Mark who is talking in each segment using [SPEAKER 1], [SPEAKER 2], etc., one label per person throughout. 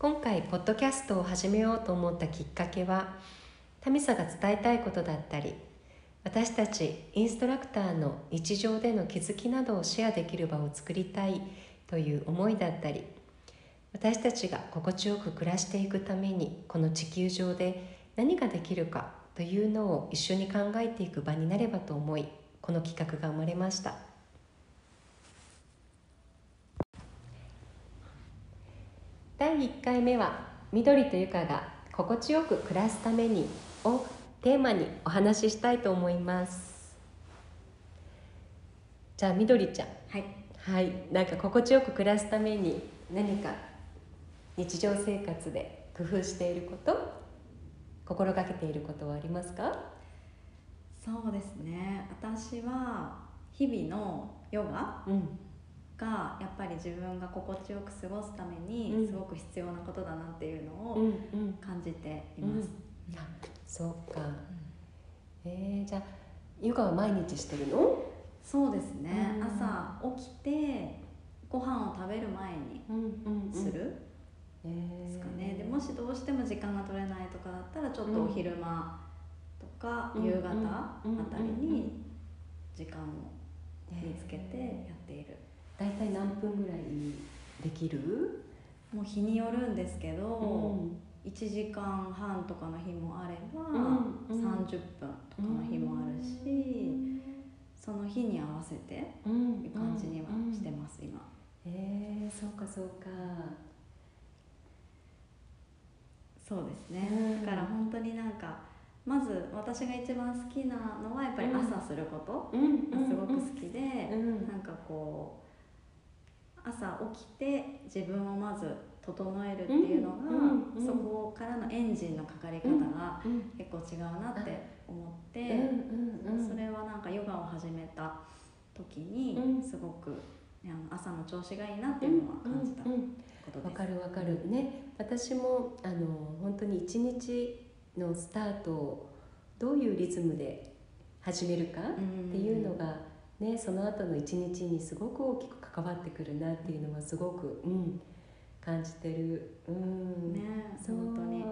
[SPEAKER 1] 今回ポッドキャストを始めようと思ったきっかけはタミサが伝えたいことだったり私たちインストラクターの日常での気づきなどをシェアできる場を作りたいという思いだったり私たちが心地よく暮らしていくためにこの地球上で何ができるかというのを一緒に考えていく場になればと思いこの企画が生まれました。第1回目は「緑とゆかが心地よく暮らすために」をテーマにお話ししたいと思います。じゃあみどりちゃん。
[SPEAKER 2] はい。
[SPEAKER 1] はい。なんか心地よく暮らすために何か日常生活で工夫していること？心がけていることはありますか？
[SPEAKER 2] そうですね。私は日々のヨガ
[SPEAKER 1] うん
[SPEAKER 2] がやっぱり自分が心地よく過ごすため
[SPEAKER 1] うん。
[SPEAKER 2] にすごく必要なことだなっていうの
[SPEAKER 1] うん
[SPEAKER 2] を
[SPEAKER 1] うん。
[SPEAKER 2] 感じています、
[SPEAKER 1] あそうか。えー、じゃあヨガは毎日してるの？
[SPEAKER 2] そうですね、
[SPEAKER 1] うん。
[SPEAKER 2] 朝起きてご飯を食べる前に
[SPEAKER 1] うんうん
[SPEAKER 2] する
[SPEAKER 1] え
[SPEAKER 2] ですかね、でもしどうしても時間が取れないとかだったらちょっとお昼間とか
[SPEAKER 1] うん
[SPEAKER 2] 夕方
[SPEAKER 1] うん
[SPEAKER 2] あたりに時間を見つけてやっている、
[SPEAKER 1] 大体何分ぐらいできる？
[SPEAKER 2] もう日によるんですけど、
[SPEAKER 1] うん。
[SPEAKER 2] 1時間半とかの日もあれば、
[SPEAKER 1] うんうん。
[SPEAKER 2] 30分とかの日もあるし、その日に合わせて
[SPEAKER 1] うん。
[SPEAKER 2] いう感じにはしてます、今。
[SPEAKER 1] えー、そうかそうか。
[SPEAKER 2] そうですね、
[SPEAKER 1] うん。
[SPEAKER 2] だから本当になんかまず私が一番好きなのはやっぱり朝すること
[SPEAKER 1] うん。
[SPEAKER 2] がすごく好きで、
[SPEAKER 1] うん。
[SPEAKER 2] なんかこう朝起きて自分をまず整えるっていうのが、
[SPEAKER 1] うんうん
[SPEAKER 2] そこからのエンジンのかかり方が
[SPEAKER 1] うん
[SPEAKER 2] 結構違うなって思って、
[SPEAKER 1] うんうんうん
[SPEAKER 2] それはなんかヨガを始めた時に
[SPEAKER 1] うん。
[SPEAKER 2] すごく、あの朝の調子がいいなっていうのは感じたことです。
[SPEAKER 1] わかるわかる。ね。私もあの本当に一日のスタートをどういうリズムで始めるかっていうのがねその後の一日にすごく大きく関わってくるなっていうのはすごく、うん、感じてる。うん。
[SPEAKER 2] ね
[SPEAKER 1] そう
[SPEAKER 2] 本当に。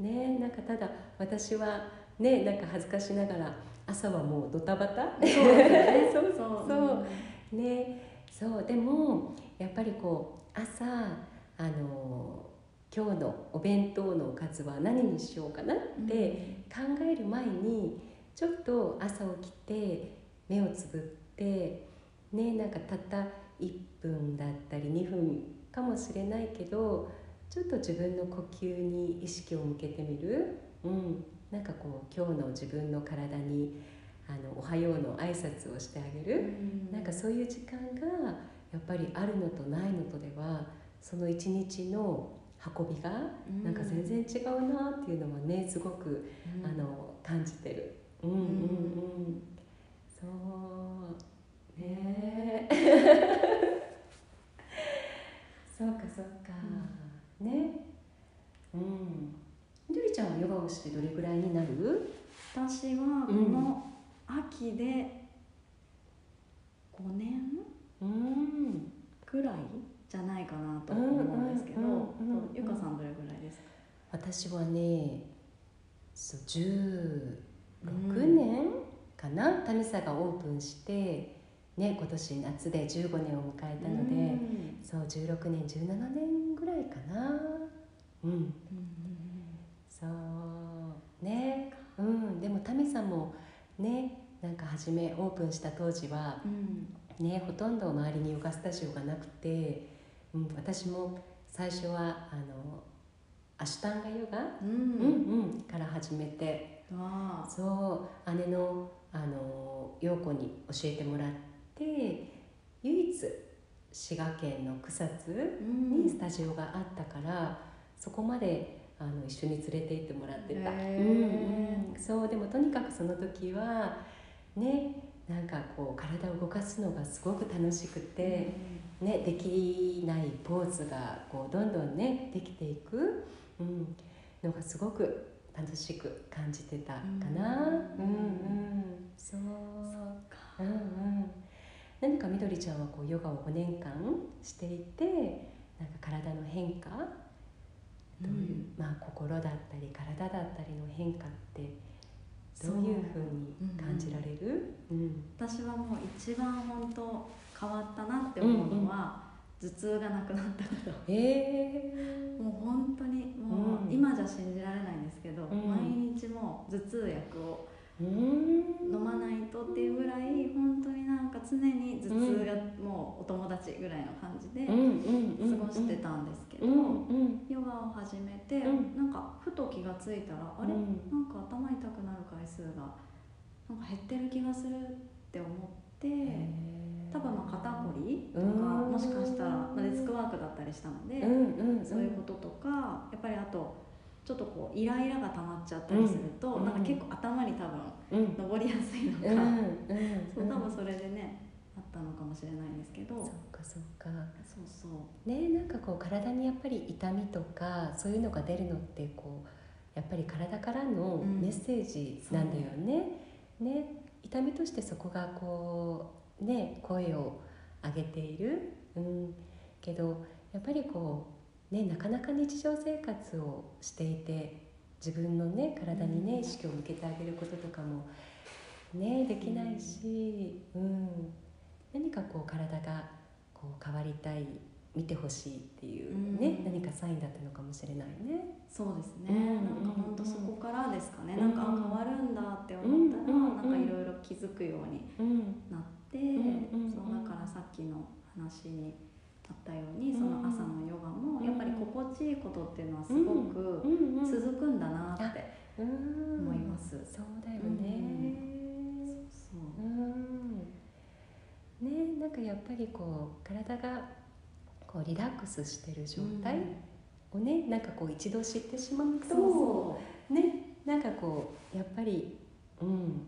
[SPEAKER 1] ねなんかただ私はねなんか恥ずかしながら朝はもうドタバタ。
[SPEAKER 2] そうね。
[SPEAKER 1] そ う
[SPEAKER 2] そう。
[SPEAKER 1] そう。ねそう。でもやっぱりこう朝あの今日のお弁当のおかずは何にしようかなって考える前にちょっと朝起きて目をつぶってねなんかたった1分だったり2分かもしれないけどちょっと自分の呼吸に意識を向けてみる、うん、なんかこう今日の自分の体にあの「おはよう」の挨拶をしてあげる、なんかそういう時間がやっぱりあるのとないのとではその一日の運びがなんか全然違うなっていうのはねすごく、
[SPEAKER 2] うん。
[SPEAKER 1] あの感じてる。うんうんうん、そうね。そうかそうか、ね。うん。みどりちゃんはヨガをしてどれぐらいになる？
[SPEAKER 2] 私はこの秋で5年
[SPEAKER 1] うん。
[SPEAKER 2] ぐらいじゃないかなと思うんですけど、
[SPEAKER 1] うん。うん。うん。うん。
[SPEAKER 2] ゆかさんどれぐらいですか？
[SPEAKER 1] 私はねそう16
[SPEAKER 2] うん。
[SPEAKER 1] 年？かな、タミサがオープンして、ね、今年夏で15年を迎えたので、
[SPEAKER 2] うん。
[SPEAKER 1] そう16年17年ぐらいかな。うん。そうね。うん。でもタミさんもねなんか初めオープンした当時は
[SPEAKER 2] うん。
[SPEAKER 1] ねほとんど周りにヨガスタジオがなくて、うん、私も最初はあのアシュタンガヨガ、
[SPEAKER 2] うん。
[SPEAKER 1] うんうん、から始めて。そう姉のあの陽子に教えてもらって唯一滋賀県の草津にスタジオがあったから、そこまであの一緒に連れて行ってもらってた、
[SPEAKER 2] へ
[SPEAKER 1] うん
[SPEAKER 2] ー
[SPEAKER 1] うん、そうでもとにかくその時はねなんかこう体を動かすのがすごく楽しくて、ね、できないポーズがこうどんどんねできていく、うん、のがすごく楽しく感じてたかな。うん。
[SPEAKER 2] うん
[SPEAKER 1] うん、そう。うんうん、何かみどりちゃんはこうヨガを5年間していてなんか体の変化どういう、まあ、心だったり体だったりの変化ってどういうふうに感じられる、
[SPEAKER 2] うん。私はもう一番本当変わったなって思うのは、頭痛がなくなったこと
[SPEAKER 1] え。
[SPEAKER 2] もう本当にもう、今じゃ信じられないんですけど、
[SPEAKER 1] うん。
[SPEAKER 2] 毎日もう頭痛薬を
[SPEAKER 1] うん。
[SPEAKER 2] 飲まないとっていうぐらい本当になんか常に頭痛がもうお友達ぐらいの感じで
[SPEAKER 1] うん
[SPEAKER 2] 過ごしてたんですけど、ヨガを始めて、
[SPEAKER 1] うん。
[SPEAKER 2] なんかふと気がついたら、あれ？
[SPEAKER 1] うん。
[SPEAKER 2] なんか頭痛くなる回数がなんか減ってる気がするって思って。多分まあ肩こりとか
[SPEAKER 1] うん。
[SPEAKER 2] もしかしたら、まあ、デスクワークだったりしたので、
[SPEAKER 1] うんうん
[SPEAKER 2] そういうこととかやっぱりあとちょっとこうイライラが溜まっちゃったりすると、
[SPEAKER 1] うん
[SPEAKER 2] なんか結構頭に多分
[SPEAKER 1] うん。
[SPEAKER 2] 登りやすいのか、
[SPEAKER 1] うんうん
[SPEAKER 2] そう多分それでねあったのかもしれないんですけど、
[SPEAKER 1] そっかそっか。
[SPEAKER 2] そうそう。
[SPEAKER 1] ねなんかこう体にやっぱり痛みとかそういうのが出るのってこうやっぱり体からの
[SPEAKER 2] うん。
[SPEAKER 1] メッセージなんだよね。ね痛みとしてそこがこうね声を上げている、うん、けどやっぱりこうねなかなか日常生活をしていて自分のね体にね
[SPEAKER 2] うん。
[SPEAKER 1] 意識を向けてあげることとかもねできないし、うん、何かこう体がこう変わりたい見てほしいっていうね、
[SPEAKER 2] うん。
[SPEAKER 1] 何かサインだったのかもしれないね。
[SPEAKER 2] そうですね、
[SPEAKER 1] うん。
[SPEAKER 2] なんか本当そこからですかね、
[SPEAKER 1] うん。
[SPEAKER 2] なんかあ変わるんだって思ったら、
[SPEAKER 1] うん。
[SPEAKER 2] なんかいろいろ気づくように
[SPEAKER 1] うん。
[SPEAKER 2] なって、
[SPEAKER 1] ん。
[SPEAKER 2] そうだからさっきの話にあったようにその朝のヨガもやっぱり心地いいことっていうのはすごく続くんだなって
[SPEAKER 1] うん
[SPEAKER 2] 思います。
[SPEAKER 1] そうだよね。
[SPEAKER 2] そう。
[SPEAKER 1] うん。ねなんかやっぱりこう体がこうリラックスしてる状態をね、なんかこう一度知ってしまうとねなんかこうやっぱりうん。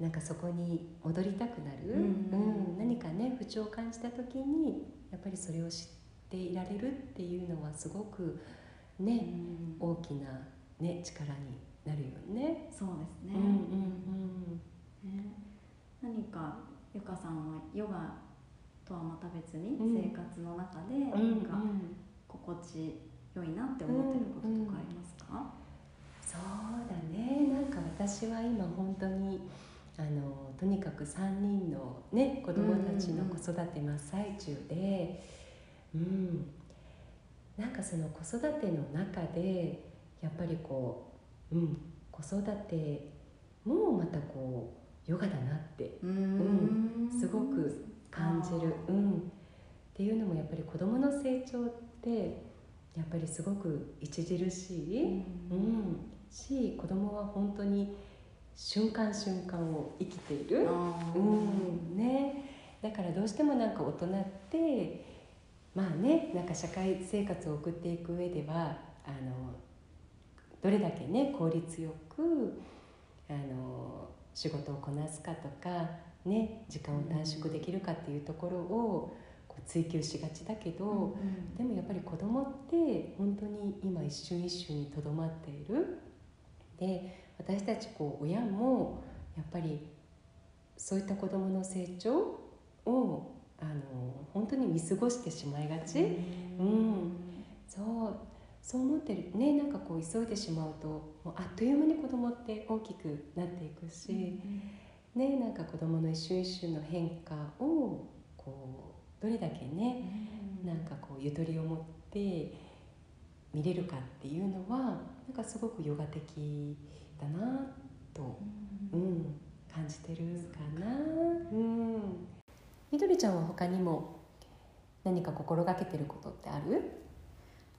[SPEAKER 1] なんかそこに戻りたくなる、
[SPEAKER 2] うん
[SPEAKER 1] 何かね不調を感じた時にやっぱりそれを知っていられるっていうのはすごく
[SPEAKER 2] う
[SPEAKER 1] ね、
[SPEAKER 2] ん。
[SPEAKER 1] 大きな、ね、力になるよね。
[SPEAKER 2] そうですね、
[SPEAKER 1] うんうん。
[SPEAKER 2] ね。何かゆかさんはヨガとはまた別に
[SPEAKER 1] うん。
[SPEAKER 2] 生活の中で
[SPEAKER 1] うん。
[SPEAKER 2] 何か
[SPEAKER 1] うん。
[SPEAKER 2] 心地よいなって思ってることとかありますか、
[SPEAKER 1] そうだね。なんか私は今本当にあのとにかく3人の、ね、子供たちの子育て真っ最中で、うん。なんかその子育ての中でやっぱりこう、うん、子育てもまたこうヨガだなって
[SPEAKER 2] うーん。
[SPEAKER 1] すごく感じる、うん、っていうのもやっぱり子供の成長ってやっぱりすごく著しい、
[SPEAKER 2] う
[SPEAKER 1] うん。ん、し子供は本当に瞬間瞬間を生きている、うん。ね、だからどうしてもなんか大人ってまあねなんか社会生活を送っていく上ではあのどれだけね効率よくあの仕事をこなすかとか、ね、時間を短縮できるかっていうところをこう追求しがちだけど、
[SPEAKER 2] うん
[SPEAKER 1] でもやっぱり子供って本当に今一瞬一瞬にとどまっている。で私たちこう親もやっぱりそういった子供の成長をあの本当に見過ごしてしまいがち、うん。そうそう思ってる。ねなんかこう急いでしまうともうあっという間に子供って大きくなっていくし、ねなんか子供の一瞬一瞬の変化をこうどれだけねなんかこうゆとりを持って見れるかっていうのはなんかすごくヨガ的だなと、うん、感じてるかな。うん、みどりちゃんは他にも何か心がけてることってある？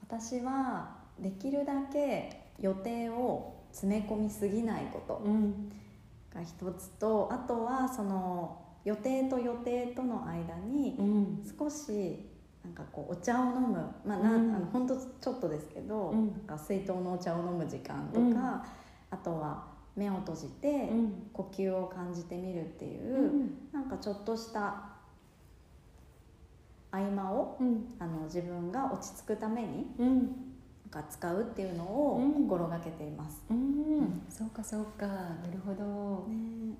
[SPEAKER 2] 私はできるだけ予定を詰め込みすぎないこと。
[SPEAKER 1] うん
[SPEAKER 2] が一つとあとはその予定と予定との間に
[SPEAKER 1] うん。
[SPEAKER 2] 少しなんかこうお茶を飲む。まあな、
[SPEAKER 1] うん。
[SPEAKER 2] あの本当ちょっとですけど、
[SPEAKER 1] うん。
[SPEAKER 2] なんか水筒のお茶を飲む時間とか、
[SPEAKER 1] うん。
[SPEAKER 2] あとは目を閉じて
[SPEAKER 1] うん。
[SPEAKER 2] 呼吸を感じてみるっていうう、
[SPEAKER 1] ん
[SPEAKER 2] なんかちょっとした合間を
[SPEAKER 1] うん。
[SPEAKER 2] あの自分が落ち着くためにか使うっていうのを
[SPEAKER 1] うん。
[SPEAKER 2] 心がけています。
[SPEAKER 1] うん。そうかそうか。なるほど。
[SPEAKER 2] ね、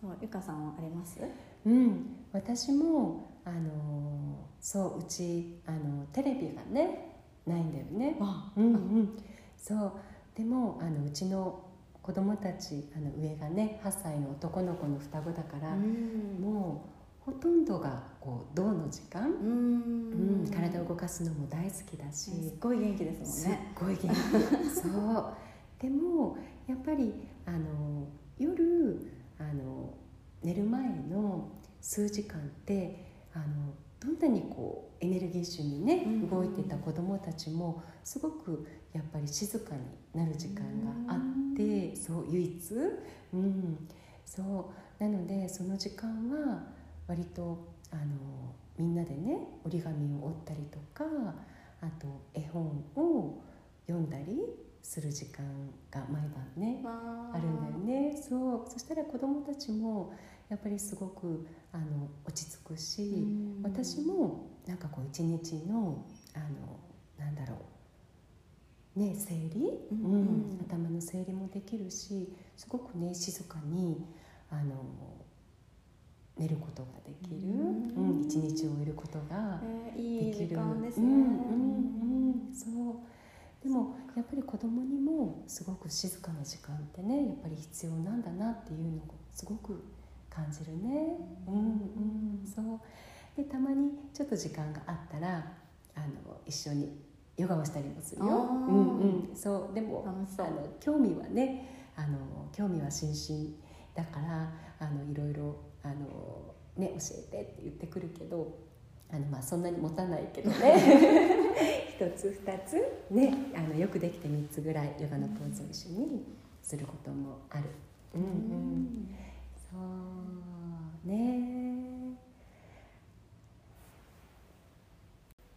[SPEAKER 2] そう。ゆかさんはあります？
[SPEAKER 1] うん、私もあのそううちあのテレビがねないんだよね。
[SPEAKER 2] わ
[SPEAKER 1] うんうん、そう。でもあのうちの子供たちあの上がね8歳の男の子の双子だから、
[SPEAKER 2] うん。
[SPEAKER 1] もうほとんどがこう銅の時間、
[SPEAKER 2] う
[SPEAKER 1] うん
[SPEAKER 2] ん
[SPEAKER 1] 体を動かすのも大好きだし、
[SPEAKER 2] すっごい元気ですもんね。
[SPEAKER 1] ごい元気。そう。でもやっぱりあの夜あの寝る前の数時間ってあのどんなにこうエネルギッシュにね
[SPEAKER 2] うん。
[SPEAKER 1] 動いてた子どもたちもすごくやっぱり静かになる時間があってそう唯一、うん、そう。なのでその時間は割とあのみんなでね折り紙を折ったりとかあと絵本を読んだりする時間が毎晩ね
[SPEAKER 2] わ
[SPEAKER 1] あ。るんだよね。そう。そしたら子どもたちもやっぱりすごくあの落ち着くし、
[SPEAKER 2] うん。
[SPEAKER 1] 私もなんかこう一日のあのなんだろうね整理、
[SPEAKER 2] うん。
[SPEAKER 1] うん。頭の整理もできるしすごくね静かにあの寝ることができる、
[SPEAKER 2] うん。
[SPEAKER 1] うん一日を終えることが
[SPEAKER 2] えーいい時
[SPEAKER 1] で
[SPEAKER 2] すね。
[SPEAKER 1] うんうんうん、そう。でもやっぱり子供にもすごく静かな時間ってねやっぱり必要なんだなっていうのをすごく感じるね。うんうん、そう。でたまにちょっと時間があったらあの一緒にヨガをしたりもするよ。うんうん、そう。でもあの興味はねあの興味は心身だからあのいろいろあの、ね、教えてって言ってくるけどあの、まあ、そんなに持たないけどね。一つ二つ、ね、あのよくできて3つぐらいヨガのポーズを一緒にすることもある。うんうん。そうね。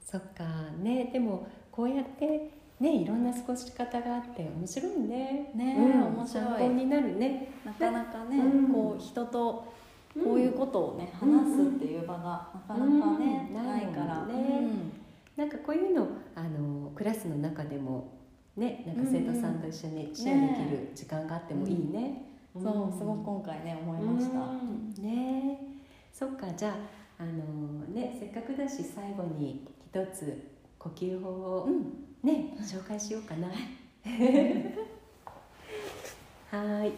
[SPEAKER 1] そっかね。でもこうやってねいろんな過ごし方があって面白いね。
[SPEAKER 2] ね
[SPEAKER 1] うん。
[SPEAKER 2] 面白い。
[SPEAKER 1] 参考になるね。
[SPEAKER 2] なかなかね、
[SPEAKER 1] うん。
[SPEAKER 2] こう人とこういうことをね、話すっていう場がなかなかね、
[SPEAKER 1] うん
[SPEAKER 2] ないから、
[SPEAKER 1] ね。なんかこういうのあのクラスの中でもねなんか生徒さんと一緒にシェアできる時間があってもいいね。
[SPEAKER 2] うんそうすごく今回ね思いました、
[SPEAKER 1] うん。ね。そっかじゃああのねせっかくだし最後に一つ呼吸法を
[SPEAKER 2] うん。
[SPEAKER 1] ね、紹介しようかな。はーい。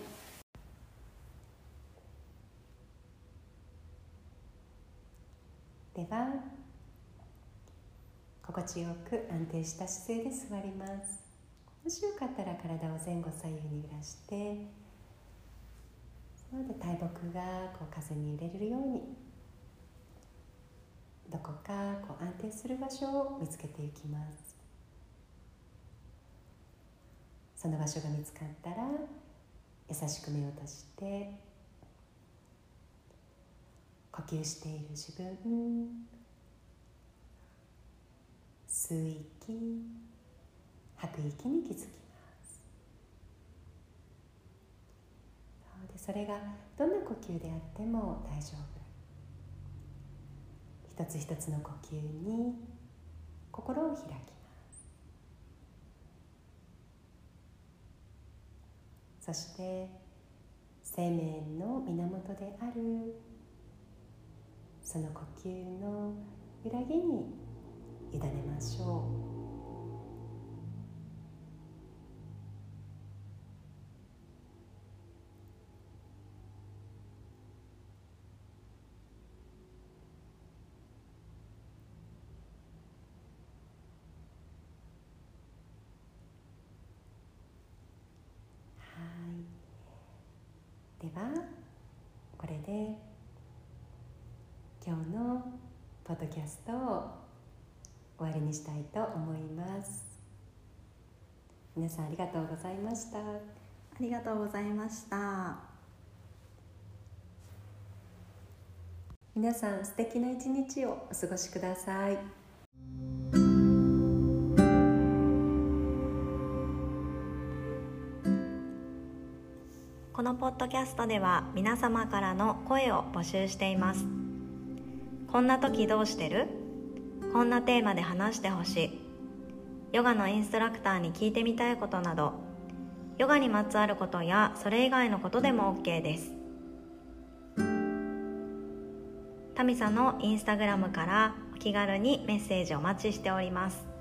[SPEAKER 1] では心地よく安定した姿勢で座ります。もしよかったら体を前後左右に揺らしてそうで大木がこう風に揺れるようにどこかこう安定する場所を見つけていきます。その場所が見つかったら優しく目を閉じて呼吸している自分。吸う息吐く息に気づきます。でそれがどんな呼吸であっても大丈夫。一つ一つの呼吸に心を開きます。そして生命の源であるその呼吸の揺らぎに委ねましょう。はい。ではこれでのポッドキャストを終わりにしたいと思います。皆さんありがとうございました。
[SPEAKER 2] ありがとうございました。
[SPEAKER 1] 皆さん素敵な一日をお過ごしください。
[SPEAKER 3] このポッドキャストでは皆様からの声を募集していますこんな時どうしてる？こんなテーマで話してほしい。ヨガのインストラクターに聞いてみたいことなど。ヨガにまつわることやそれ以外のことでも OK です。タミサのインスタグラムからお気軽にメッセージお待ちしております。